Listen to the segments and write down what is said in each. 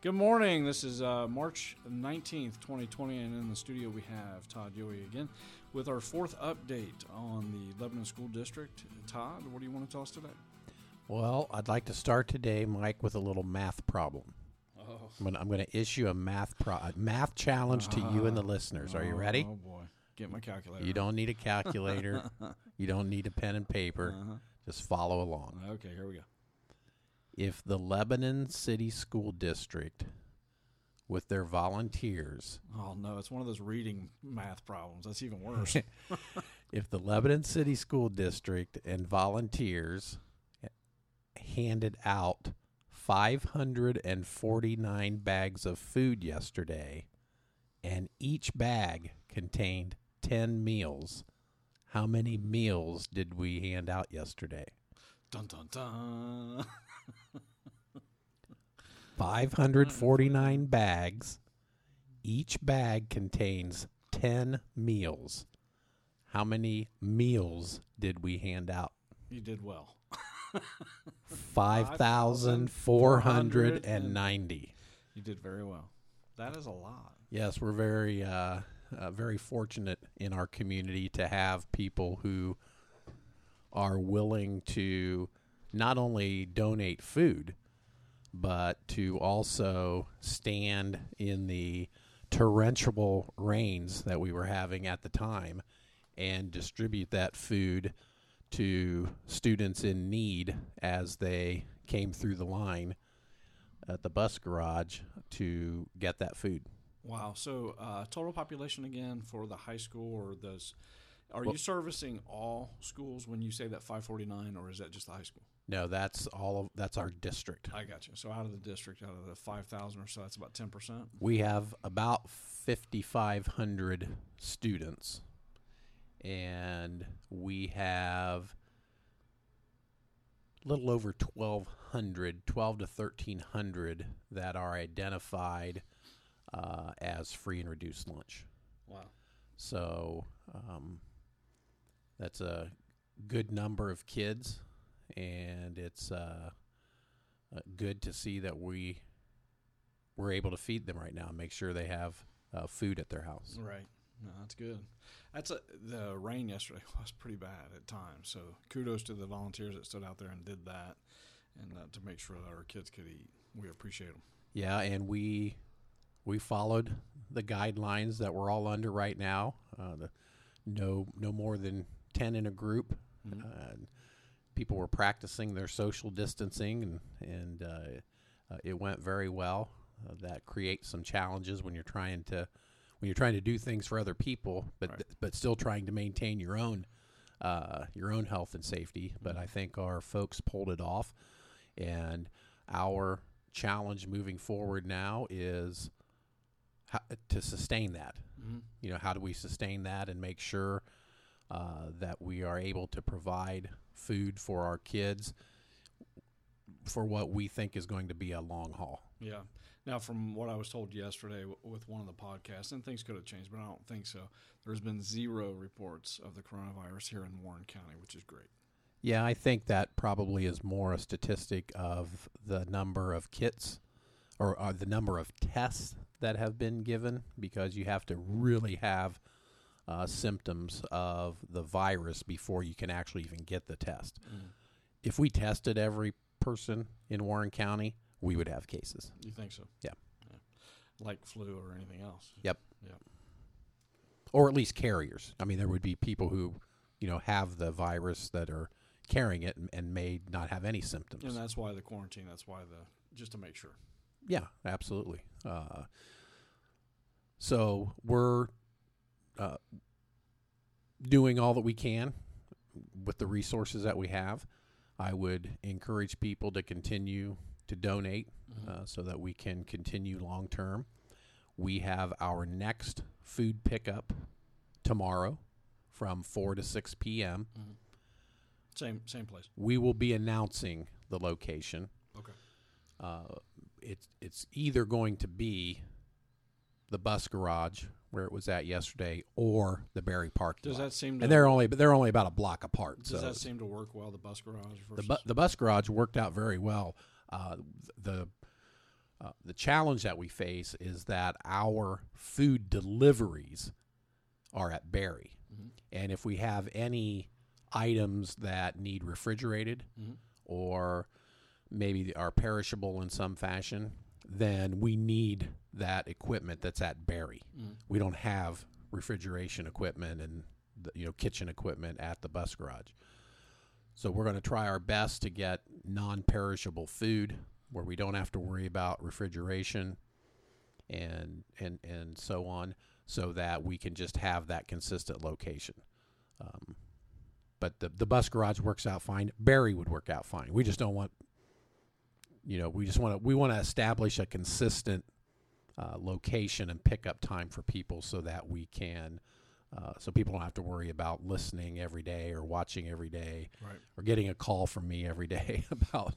Good morning. This is uh, March 19th, 2020, and in the studio we have Todd Yohey again with our fourth update on the Lebanon School District. Todd, what do you want to tell us today? Well, I'd like to start today, Mike, with a little math problem. Oh, I'm going to, I'm going to issue a math pro- a math challenge to you and the listeners. Are you ready? Oh boy, get my calculator. You don't need a calculator. you don't need a pen and paper. Uh-huh. Just follow along. Okay, here we go. If the Lebanon City School District, with their volunteers, Oh no, it's one of those reading math problems. That's even worse. if the Lebanon City School District and volunteers handed out 549 bags of food yesterday, and each bag contained 10 meals, how many meals did we hand out yesterday? dun dun dun. 549 bags. Each bag contains 10 meals. How many meals did we hand out? You did well. 5,490. You did very well. That is a lot. Yes, we're very, uh, uh, very fortunate in our community to have people who are willing to not only donate food, but to also stand in the torrential rains that we were having at the time and distribute that food to students in need as they came through the line at the bus garage to get that food. Wow. So, uh, total population again for the high school or those. Are Well- you servicing all schools when you say that 549, or is that just the high school? No, that's all of that's our district. I got you. So, out of the district, out of the 5,000 or so, that's about 10%. We have about 5,500 students, and we have a little over 1,200, 12 to 1,300 that are identified uh, as free and reduced lunch. Wow. So um, that's a good number of kids, and it's uh, uh, good to see that we we're able to feed them right now and make sure they have uh, food at their house. Right. No, that's good. That's a, the rain yesterday was pretty bad at times. So, kudos to the volunteers that stood out there and did that and uh, to make sure that our kids could eat. We appreciate them. Yeah, and we we followed the guidelines that we're all under right now. Uh, the, no no more than ten in a group. Mhm. People were practicing their social distancing, and and uh, uh, it went very well. Uh, that creates some challenges when you're trying to when you're trying to do things for other people, but Right. th- but still trying to maintain your own uh, your own health and safety. But I think our folks pulled it off, and our challenge moving forward now is how, to sustain that. Mm-hmm. You know, how do we sustain that and make sure uh, that we are able to provide food for our kids for what we think is going to be a long haul? Yeah. Now, from what I was told yesterday w- with one of the podcasts, and things could have changed, but I don't think so. There's been zero reports of the coronavirus here in Warren County, which is great. Yeah, I think that probably is more a statistic of the number of kits or uh, the number of tests that have been given because you have to really have uh, symptoms of the virus before you can actually even get the test. If we tested every person in Warren County, we would have cases. You think so? Yeah. Like flu or anything else. Yep. Yep. Or at least carriers. I mean, there would be people who, you know, have the virus that are carrying it and, and may not have any symptoms. And that's why the quarantine. That's why the just to make sure. Yeah, absolutely. Uh, so we're uh, doing all that we can with the resources that we have. I would encourage people to continue to donate uh, so that we can continue long term. We have our next food pickup tomorrow from 4 to 6 p.m. Same same place. We will be announcing the location. Okay. Uh, it's it's either going to be the bus garage where it was at yesterday, or the Berry Park. Does lot. that seem to and they're only but they're only about a block apart. does so that seem to work well? The bus garage the bu- the bus garage worked out very well. Uh, the Uh, the challenge that we face is that our food deliveries are at Berry. Mhm. And if we have any items that need refrigerated Mhm. or maybe are perishable in some fashion, then we need that equipment that's at Berry. Mhm. We don't have refrigeration equipment and the, you know kitchen equipment at the bus garage. So we're going to try our best to get non-perishable food where we don't have to worry about refrigeration and and and so on, so that we can just have that consistent location. Um, but the the bus garage works out fine. Berry would work out fine. We just don't want, you know, we just want to we want to establish a consistent uh, location and pickup time for people so that we can. Uh, so people don't have to worry about listening every day or watching every day Right. or getting a call from me every day about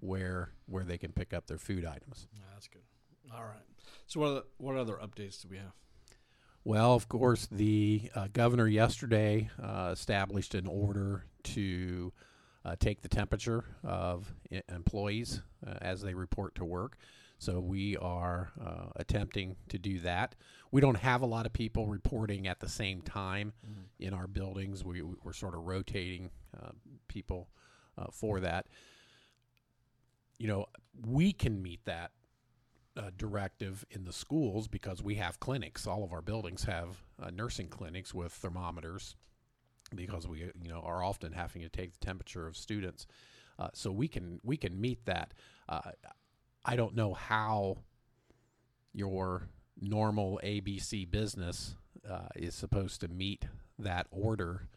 where where they can pick up their food items. Yeah, that's good. All right. So what other, what other updates do we have? Well, of course, the uh, governor yesterday uh, established an order to uh, take the temperature of I- employees uh, as they report to work. So we are uh, attempting to do that. We don't have a lot of people reporting at the same time in our buildings. We, we're sort of rotating uh, people uh, for that. You know, we can meet that uh, directive in the schools because we have clinics. All of our buildings have uh, nursing clinics with thermometers because we, you know, are often having to take the temperature of students. Uh, so we can we can meet that. Uh, I don't know how your normal ABC business uh, is supposed to meet that order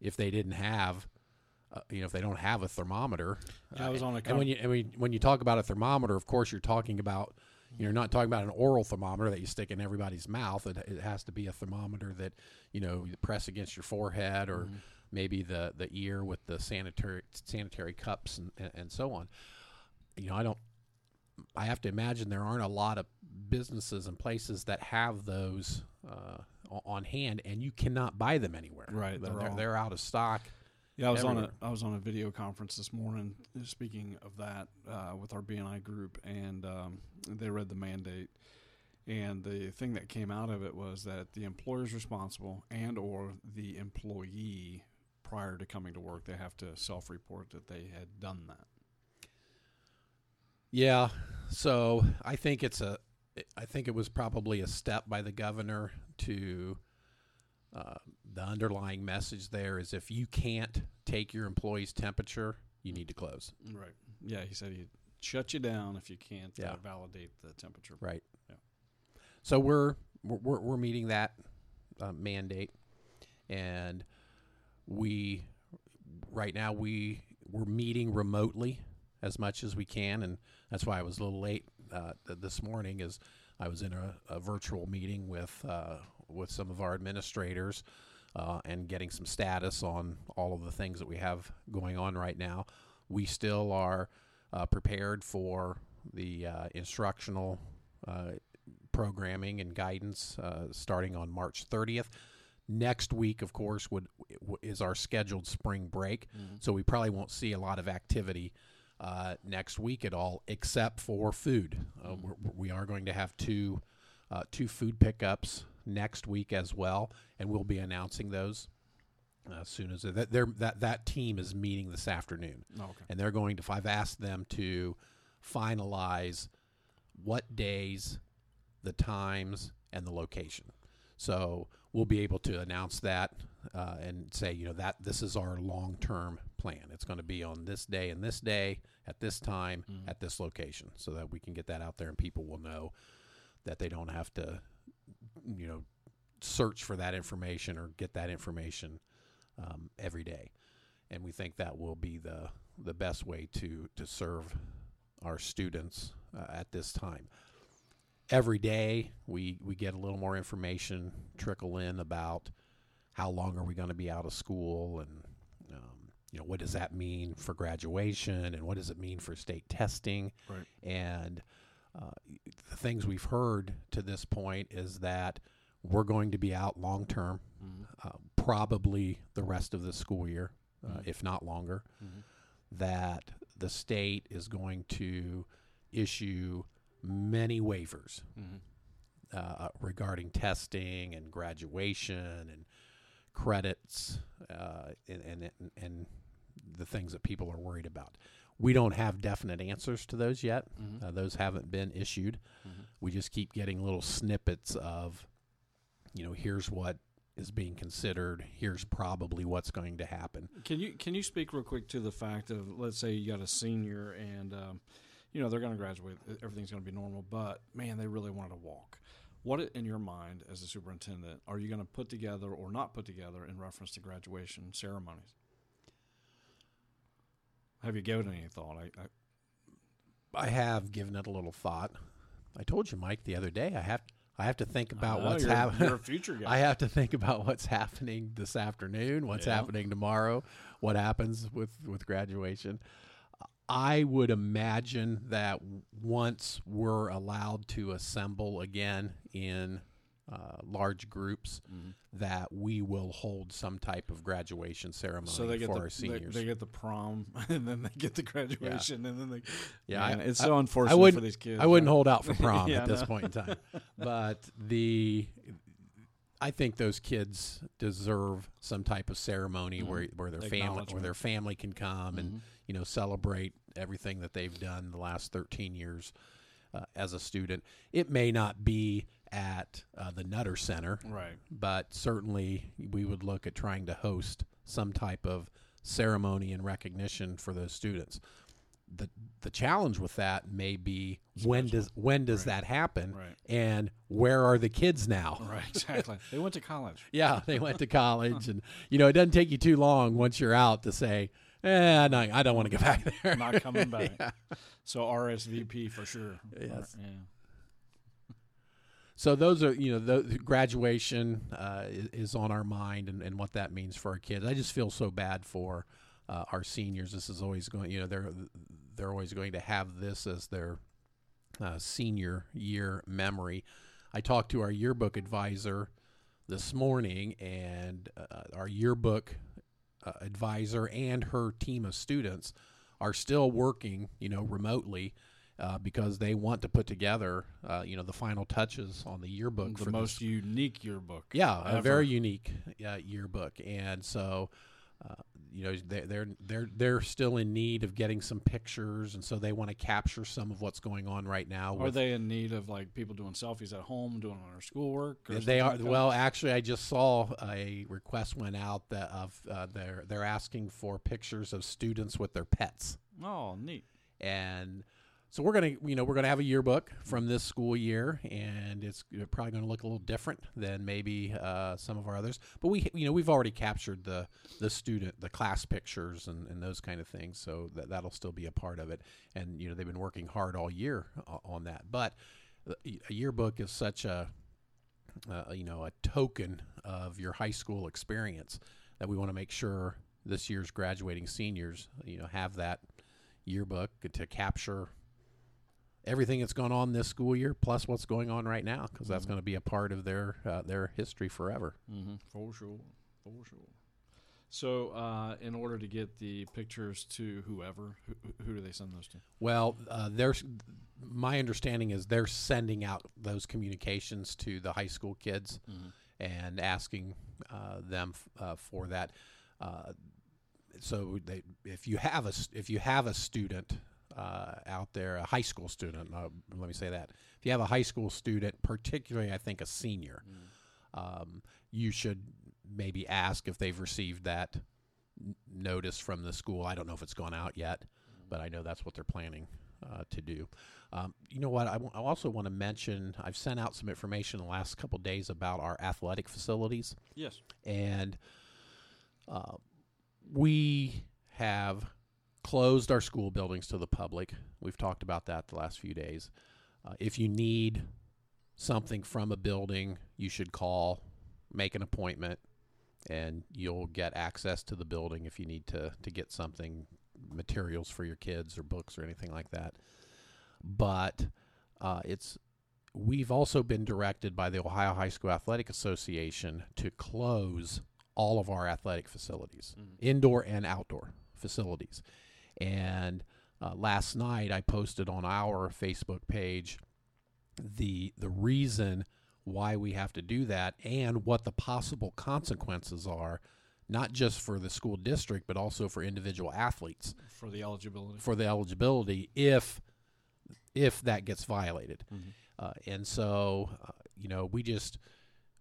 if they didn't have, uh, you know, if they don't have a thermometer. Yeah, I was on a and when you when you talk about a thermometer, of course, you're talking about you're not talking about an oral thermometer that you stick in everybody's mouth. It, it has to be a thermometer that you know you press against your forehead or maybe the the ear with the sanitary sanitary cups and, and, and so on. You know, I don't. I have to imagine there aren't a lot of businesses and places that have those uh, on hand, and you cannot buy them anywhere. Right, they're, they're they're, out of stock. Yeah, I was on a everywhere. I was on a video conference this morning. uh, Speaking of that, uh, with our BNI group, and um, they read the mandate, and the thing that came out of it was that the employer is responsible, and or the employee prior to coming to work, they have to self-report that they had done that. Yeah. So I think it's a, I think it was probably a step by the governor to, uh, the underlying message there is if you can't take your employee's temperature, you need to close. Right. Yeah, he said he'd shut you down if you can't uh, validate the temperature. Right. Yeah. So we're we're we're, we're meeting that uh, mandate, and we right now we we're meeting remotely as much as we can, and that's why I was a little late uh, this morning. Is I was in a, a virtual meeting with uh, with some of our administrators. Uh, and getting some status on all of the things that we have going on right now. We still are uh, prepared for the uh, instructional uh, programming and guidance uh, starting on March 30th. Next week, of course, would is our scheduled spring break, so we probably won't see a lot of activity uh, next week at all, except for food. Uh, we're, we are going to have two uh, two food pickups next week as well, and we'll be announcing those uh, as soon as that they're, that that team is meeting this afternoon Oh, okay. and they're going to. I've asked them to finalize what days, the times, and the location. So we'll be able to announce that uh, and say, you know, that this is our long-term plan. It's going to be on this day and this day at this time at this location, so that we can get that out there and people will know that they don't have to, you know, search for that information or get that information um, every day and we think that will be the the best way to to serve our students uh, at this time. Every day we we get a little more information trickle in about how long are we going to be out of school and um, you know what does that mean for graduation and what does it mean for state testing Right. and uh, the things we've heard to this point is that we're going to be out long term, uh, probably the rest of the school year, uh, if not longer. Mm-hmm. That the state is going to issue many waivers Mhm. uh, regarding testing and graduation and credits uh, and, and and the things that people are worried about. We don't have definite answers to those yet. Mhm. Uh, those haven't been issued. Mhm. We just keep getting little snippets of, you know, here's what is being considered. Here's probably what's going to happen. Can you can you speak real quick to the fact of let's say you got a senior and um, you know they're going to graduate, everything's going to be normal, but man, they really wanted to walk. What in your mind as a superintendent are you going to put together or not put together in reference to graduation ceremonies? Have you given any thought? I, I, I have given it a little thought. I told you, Mike, the other day. I have I have to think about know, what's you're, You're a happening. future guy. I have to think about what's happening this afternoon, what's Yeah. happening tomorrow, what happens with with graduation. I would imagine that once we're allowed to assemble again in uh, large groups, Mhm. that we will hold some type of graduation ceremony so they get for the our seniors. they get the prom and then they get the graduation and then they Yeah, Man, I- it's I- so unfortunate wouldn't- for these kids. I wouldn't right? hold out for prom Yeah, at this no. point in time. But the I think those kids deserve some type of ceremony where where their family where their family can come and Mhm. you know celebrate everything that they've done the last 13 years uh, as a student. It may not be at uh, the Nutter Center, Right. but certainly we would look at trying to host some type of ceremony and recognition for those students. The the challenge with that may be when does when does Right. that happen Right. and where are the kids now? Right. Exactly. they went to college. Yeah, they went to college and you know it doesn't take you too long once you're out to say, "Eh, no, I don't want to go back there." Not coming back. Yeah. So RSVP for sure. Yes. Yeah. So those are you know the graduation uh, is, is on our mind and, and what that means for our kids. I just feel so bad for uh, our seniors. This is always going you know they're they're always going to have this as their uh, senior year memory. I talked to our yearbook advisor this morning, and uh, our yearbook uh, advisor and her team of students are still working, you know, remotely uh, because they want to put together, uh, you know, the final touches on the yearbook The for most this. unique yearbook. Yeah, ever. a very unique uh, yearbook, and so. You know they're, they're they're they're still in need of getting some pictures, and so they want to capture some of what's going on right now. Are with- they in need of like people doing selfies at home, doing on their schoolwork? Or they are like well. Actually, I just saw a request went out that of uh, they're they're asking for pictures of students with their pets, Oh, neat. and so we're gonna you know we're gonna have a yearbook from this school year, and it's probably gonna look a little different than maybe uh, some of our others. But we you know we've already captured the the student the class pictures and, and those kind of things, so that that'll still be a part of it. And you know they've been working hard all year on that, but uh, a yearbook is such a uh, you know, a token of your high school experience that we want to make sure this year's graduating seniors, you know, have that yearbook to capture everything that's gone on this school year plus what's going on right now because that's Mhm. going to be a part of their uh, their history forever. Mm-hmm. For sure. For sure. So, uh, in order to get the pictures to whoever, who, who do they send those to? Well, uh, there's my understanding is they're sending out those communications to the high school kids Mm-hmm. and asking uh, them f- uh, for that. Uh, so they, if you have a if you have a student uh, out there, a high school student, uh, let me say that if you have a high school student, particularly I think a senior, um, you should maybe ask if they've received that n- notice from the school. I don't know if it's gone out yet, but I know that's what they're planning uh, to do. Um, you know what? I, w- I also want to mention I've sent out some information the last couple days about our athletic facilities, Yes. and uh, we have closed our school buildings to the public. We've talked about that the last few days. Uh, if you need something from a building, you should call, make an appointment, and you'll get access to the building if you need to to get something, materials for your kids or books or anything like that. But uh, it's we've also been directed by the Ohio High School Athletic Association to close all of our athletic facilities, Mhm. indoor and outdoor facilities. And uh, last night I posted on our Facebook page the the reason why we have to do that and what the possible consequences are, not just for the school district but also for individual athletes for the eligibility. for the eligibility if if that gets violated. Mhm. Uh, and so, uh, you know, we just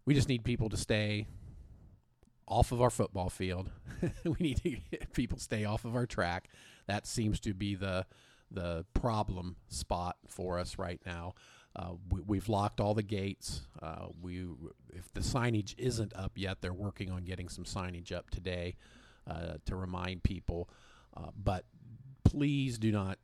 we just need people to stay off of our football field. we need to get people stay off of our track. That seems to be the the problem spot for us right now. Uh, we, we've locked all the gates. Uh, we if the signage isn't up yet, they're working on getting some signage up today uh, to remind people. Uh, but please do not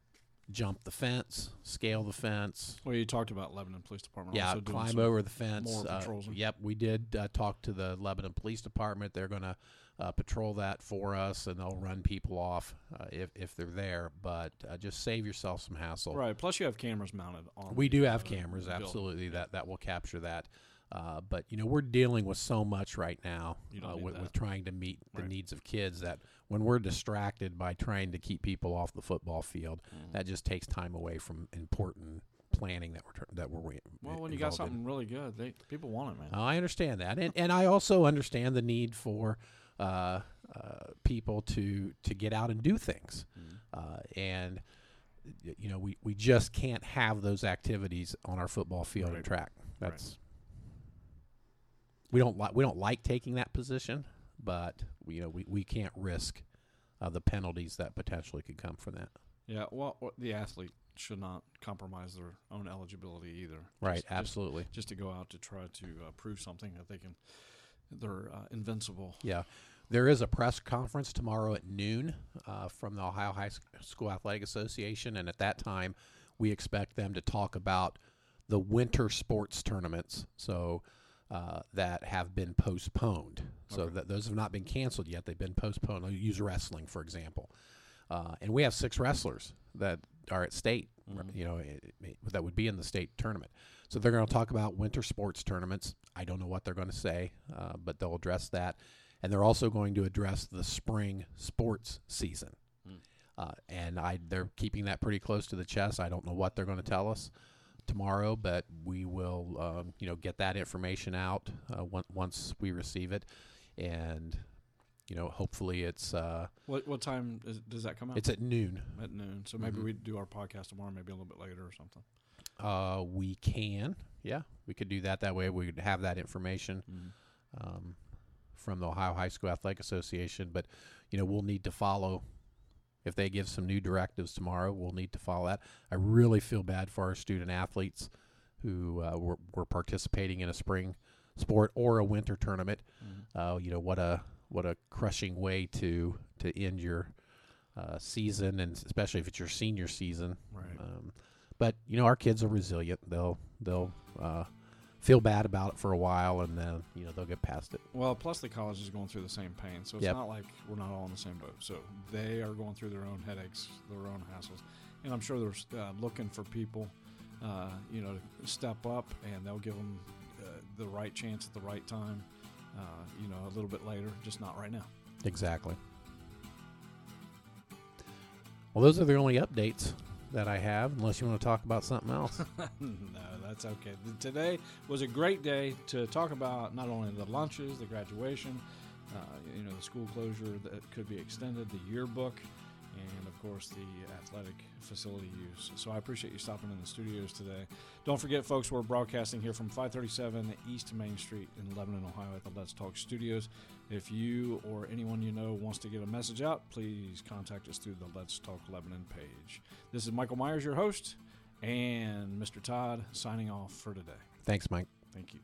jump the fence, scale the fence, Well, you talked about Lebanon Police Department. yeah, also climb over the fence. more uh, patrols. yep, we did uh, talk to the Lebanon Police Department. They're going to uh, patrol that for us, and they'll run people off uh, if if they're there. But uh, just save yourself some hassle. Right. Plus, you have cameras mounted on. We do have uh, cameras, building. absolutely. That that will capture that. Uh, but you know we're dealing with so much right now uh, with, with trying to meet the Right. needs of kids. That when we're distracted by trying to keep people off the football field, Mhm. that just takes time away from important planning that we're that we're Well, when you got involved in. something really good, they people want it, man. Oh, I understand that, and and I also understand the need for uh, uh, people to to get out and do things, Mhm. uh, and you know we, we just can't have those activities on our football field Right. and track. That's we don't like we don't like taking that position, but we, you know we, we can't risk uh, the penalties that potentially could come from that. Yeah. Well, the athlete should not compromise their own eligibility either. Right, Just- just- absolutely. Just, to go out to try to uh, prove something that they can, they're uh, invincible. Yeah. There is a press conference tomorrow at noon uh, from the Ohio High School Athletic Association, and at that time, we expect them to talk about the winter sports tournaments. So uh, that have been postponed. So Okay. that those have not been canceled yet; they've been postponed. I'll use wrestling for example, uh, and we have six wrestlers that are at state. Mhm. You know, it, it- that would be in the state tournament. So they're going to talk about winter sports tournaments. I don't know what they're going to say, uh, but they'll address that, and they're also going to address the spring sports season. Mm. Uh, and I, they're keeping that pretty close to the chest. I don't know what they're going to tell us tomorrow, but we will, um, you know, get that information out uh, on- once we receive it, and you know, hopefully it's uh, What what time is, does that come out? it's at noon. at noon. So maybe Mhm. we do our podcast tomorrow, maybe a little bit later or something. Uh, we can, yeah, we could do that. That way, we could have that information Mm. um, from the Ohio High School Athletic Association. But you know, we'll need to follow. If they give some new directives tomorrow, we'll need to follow that. I really feel bad for our student athletes who uh, were, were participating in a spring sport or a winter tournament. Mhm. Uh, you know what a what a crushing way to to end your uh, season, and especially if it's your senior season. Right. Um, but you know, our kids are resilient. They'll they'll uh, feel bad about it for a while, and then you know they'll get past it. Well, plus the college is going through the same pain, so it's Yep. not like we're not all in the same boat. So they are going through their own headaches, their own hassles, and I'm sure they're uh, looking for people, uh, you know, to step up, and they'll give them uh, the right chance at the right time. Uh, you know, a little bit later, just not right now. Exactly. Well, those are the only updates that I have, unless you want to talk about something else. no, that's okay. Today was a great day to talk about not only the lunches, the graduation, uh, you know, the school closure that could be extended, the yearbook, and of course the athletic facility use. So I appreciate you stopping in the studios today. Don't forget, folks, we're broadcasting here from 537 East Main Street in Lebanon, Ohio, at the Let's Talk Studios. If you or anyone you know wants to get a message out, please contact us through the Let's Talk Lebanon page. This is Michael Myers, your host, and Mr. Todd signing off for today. Thanks, Mike. Thank you.